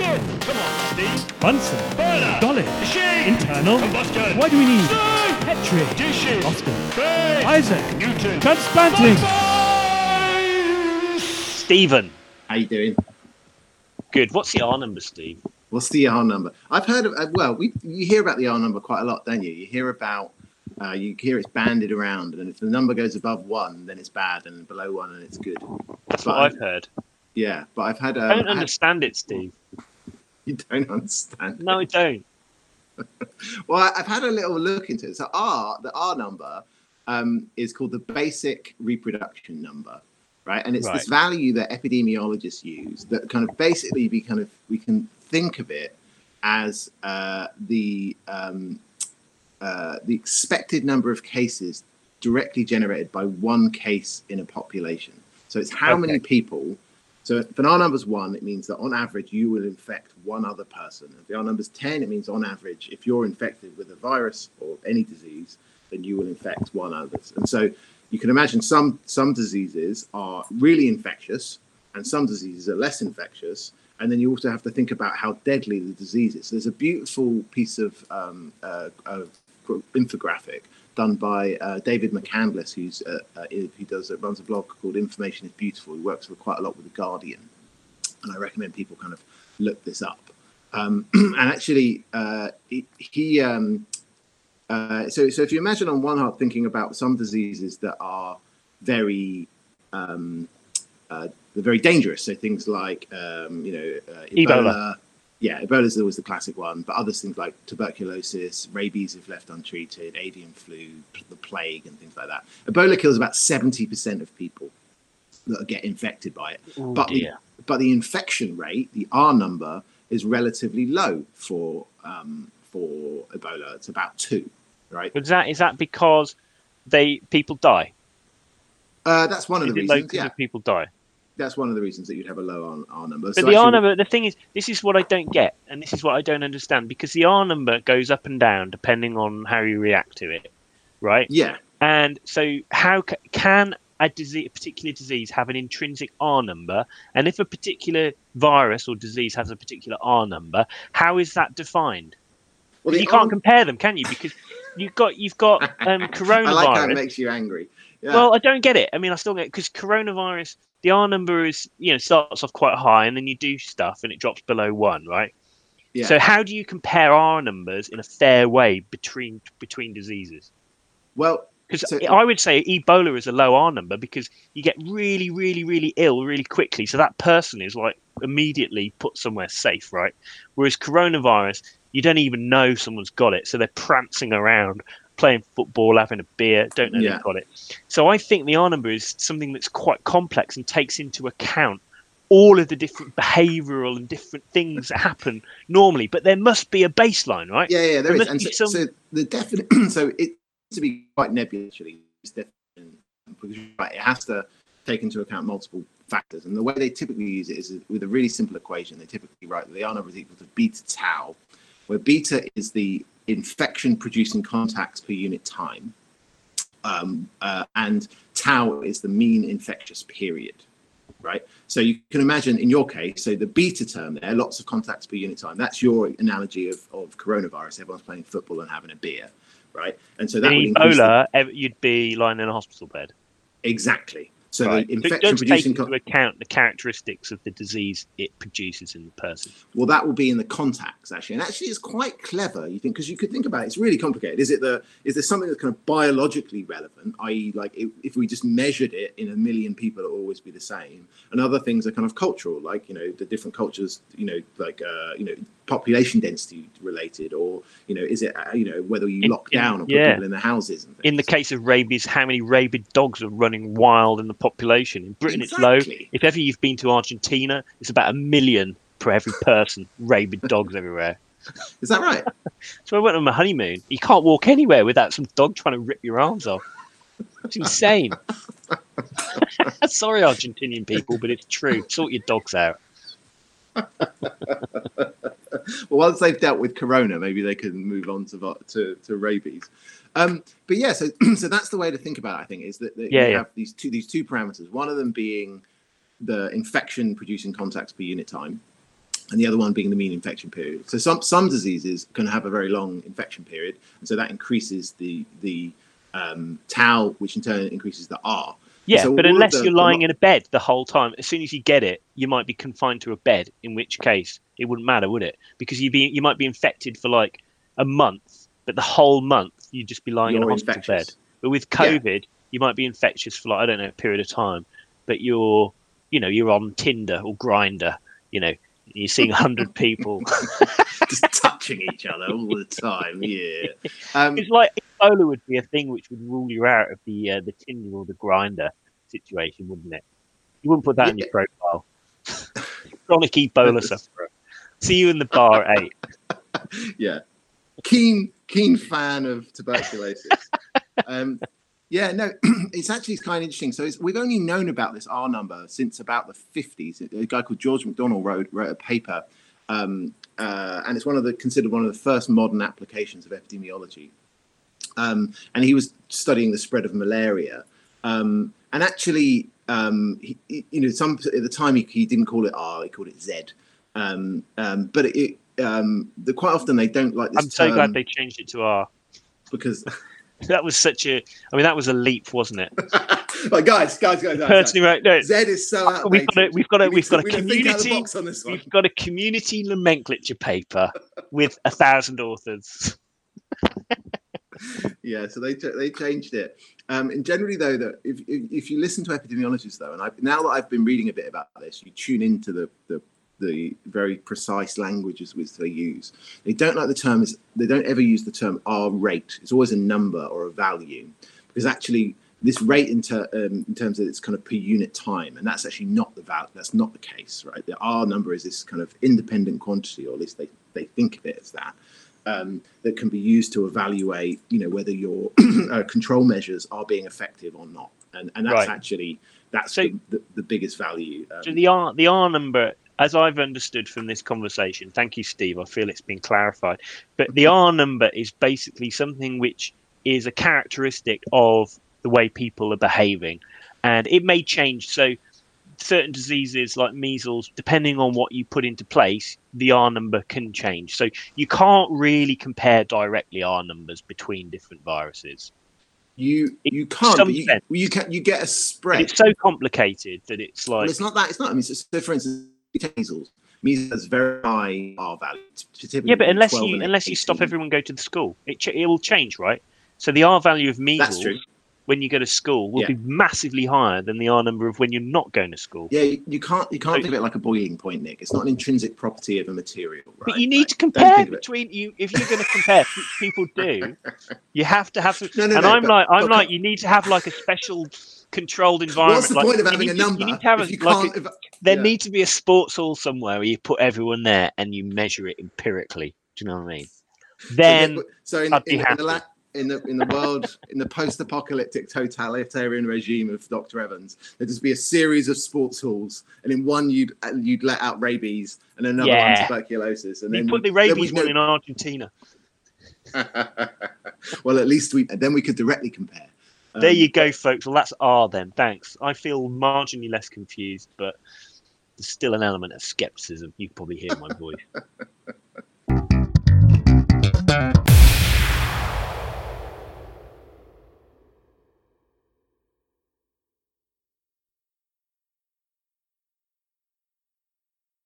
Ignition! Come on, Steve. Bunsen. Burner. Dolly. Machine. Internal. Combustion. Why do we need Steam. Petri? Dishes. Oscar. Base. Isaac. Newton. Transplanting. Science. Stephen. How you doing? Good. What's the R number, Steve? What's the R number? I've heard of. uh, Well, we you hear about the R number quite a lot, don't you? You hear about. Uh, you hear it's banded around, and if the number goes above one, then it's bad, and below one, and it's good. That's But what I've heard. Yeah, but I've had. I Um, don't I had- understand it, Steve. You don't understand. No, I don't. Well, I've had a little look into it. So R, the R number, um, is called the basic reproduction number, right? And it's this value that epidemiologists use that kind of basically we kind of we can think of it as uh, the um, uh, the expected number of cases directly generated by one case in a population. So it's how many people. So if an R number's one, it means that on average you will infect one other person. If the R number's ten, it means on average, if you're infected with a virus or any disease, then you will infect one others. And so you can imagine some some diseases are really infectious, and some diseases are less infectious. And then you also have to think about how deadly the disease is. So there's a beautiful piece of, um, uh, of infographic done by uh, David McCandless, who's uh, uh, who does runs a blog called Information is Beautiful. He works quite a lot with the Guardian, and I recommend people kind of look this up. Um, and actually, uh, he, he um, uh, so so if you imagine on one hand thinking about some diseases that are very um, uh, very dangerous, so things like um, you know uh, Ebola. Yeah, Ebola is always the classic one, but others things like tuberculosis, rabies if left untreated, avian flu, the plague, and things like that. Ebola kills about seventy percent of people that get infected by it Oh, but the, but the infection rate, the R number, is relatively low for um, for Ebola. It's about two, right? But is that is that because they people die? Uh, that's one of the reasons. Yeah, of people die? That's one of the reasons that you'd have a low R, R number. But So the R number, the thing is, this is what I don't get, and this is what I don't understand, because the R number goes up and down depending on how you react to it, right? yeah, And so, how ca- can a disease, a particular disease, have an intrinsic R number? And if a particular virus or disease has a particular R number, how is that defined? well, you can't R- compare them, can you? Because you've got you've got um, coronavirus. I like how it makes you angry. Yeah. Well, I don't get it. I mean, I still get because coronavirus, the R number is you know starts off quite high, and then you do stuff, and it drops below one, right? yeah. So how do you compare R numbers in a fair way between between diseases? well, Because So- I would say Ebola is a low R number because you get really, really, really ill really quickly. So that person is like immediately put somewhere safe, right? Whereas coronavirus, you don't even know someone's got it. So they're prancing around, playing football, having a beer, don't know Yeah. they've got it. So I think the R number is something that's quite complex and takes into account all of the different behavioural and different things that happen normally. But there must be a baseline, right? yeah, yeah, there there is. And so, some- so the definite, so it to be quite nebulous actually. It's definite because right, it has to take into account multiple factors. And the way they typically use it is with a really simple equation. They typically write that the R number is equal to beta tau, where beta is the infection producing contacts per unit time, um, uh, and tau is the mean infectious period. Right. So you can imagine in your case, so the beta term there, lots of contacts per unit time. That's your analogy of, of coronavirus. Everyone's playing football and having a beer. Right. And so that In the- Ebola, ev- you'd be lying in a hospital bed. exactly. So Right. the infection does take into account the characteristics of the disease it produces in the person. Well, that will be in the contacts actually, and actually, it's quite clever. You think because you could think about it, it's really complicated. Is it the is there something that's kind of biologically relevant, i.e., like if, if we just measured it in a million people, it will always be the same, and other things are kind of cultural, like you know the different cultures, you know, like uh, you know population density related, or you know, is it uh, you know whether you In- lock down or put yeah. people in the houses. In the case of rabies, how many rabid dogs are running wild in the population? In Britain, it's low. If ever you've been to Argentina, it's about a million per every person. rabid dogs everywhere. is that right? So I went on my honeymoon. You can't walk anywhere without some dog trying to rip your arms off. It's insane. Sorry, Argentinian people, but it's true. Sort your dogs out. well, once they've dealt with corona, maybe they can move on to to, to rabies. Um, but yeah, so so that's the way to think about it. I think is that, that Yeah, you yeah. have these two these two parameters. One of them being the infection producing contacts per unit time. and the other one being the mean infection period. So some some diseases can have a very long infection period, and so that increases the the um, tau, which in turn increases the R. Yeah, So but unless the- you're lying in a bed the whole time, as soon as you get it, you might be confined to a bed. In which case, it wouldn't matter, would it? Because you be you might be infected for like a month, but the whole month you'd just be lying in a hospital infectious. bed. But with Yeah. COVID, you might be infectious for like I don't know a period of time, but you're you know you're on Tinder or Grindr, you know. You're seeing hundred people. just touching each other all the time. Yeah. Um, It's like Ebola would be a thing which would rule you out of the uh, the Tinder or the Grindr situation, wouldn't it? You wouldn't put that in your profile. Chronic Ebola sufferer. See you in the bar at eight. yeah. Keen keen fan of tuberculosis. um, yeah, no, it's actually kind of interesting. So it's, we've only known about this R number since about the 50s. A guy called George Macdonald wrote wrote a paper, um, uh, and it's one of the considered one of the first modern applications of epidemiology. Um, and he was studying the spread of malaria, um, and actually, um, he, you know, some at the time he, he didn't call it R, he called it Z. Um, um, but it, um, the, quite often they don't like this I'm so glad they changed it to R. because That was such a. I mean, that was a leap, wasn't it? like guys, guys, guys, guys, guys. Personally, right? No, Z is so outdated. we've got a, we've got a, We we've got a we need to think out community. on. We've got a community nomenclature paper with a thousand authors. yeah so they they changed it. Um and generally though that if, if if you listen to epidemiologists though and I, now that i've been reading a bit about this you tune into the the the very precise languages which they use. They don't like the term they don't ever use the term r rate. It's always a number or a value because actually this rate in, ter- um, in terms of its kind of per unit time and that's actually not the val that's not the case right? The r number is this kind of independent quantity or at least they, they think of it as that um, that can be used to evaluate, you know, whether your uh, control measures are being effective or not, and and that's Right. actually that's So- the, the, the biggest value. Um, So the R the R number, as I've understood from this conversation, thank you, Steve. I feel it's been clarified. But the R number is basically something which is a characteristic of the way people are behaving, and it may change. So certain diseases like measles, depending on what you put into place, the R number can change. So you can't really compare directly R numbers between different viruses. you you can't, but you, you can you get a But spread. it's so complicated that it's Well, like it's not that. It's not. I mean, so, so for instance, measles. Measles has very high R value. Yeah, but unless you unless you stop everyone go to the school, it ch- it will change, right? So the R value of measles That's true. When you go to school will Yeah. be massively higher than the R number of when you're not going to school. Yeah, you, you can't you can't So- think of it like a boiling point, Nick. It's not an intrinsic property of a material. Right? But you need Like, to compare it. between you if you're going to compare, people do. You have to have. No, no, and no, I'm but- like, I'm but like, you need to have like a special controlled environment. What's the like, point of having need a number You need to have a, like a, if- there yeah. needs to be a sports hall somewhere where you put everyone there and you measure it empirically. Do you know what I mean? Then so in, I'd be in, in happy. the la- in the in the world in the post-apocalyptic totalitarian regime of Dr. Evans, there'd just be a series of sports halls, and in one you'd you'd let out rabies, and another Yeah. one tuberculosis, and you then put the rabies one know- in Argentina. well, at least we then we could directly compare. There Um, you go, folks. Well, that's R then. Thanks. I feel marginally less confused, but there's still an element of skepticism. You probably hear my voice.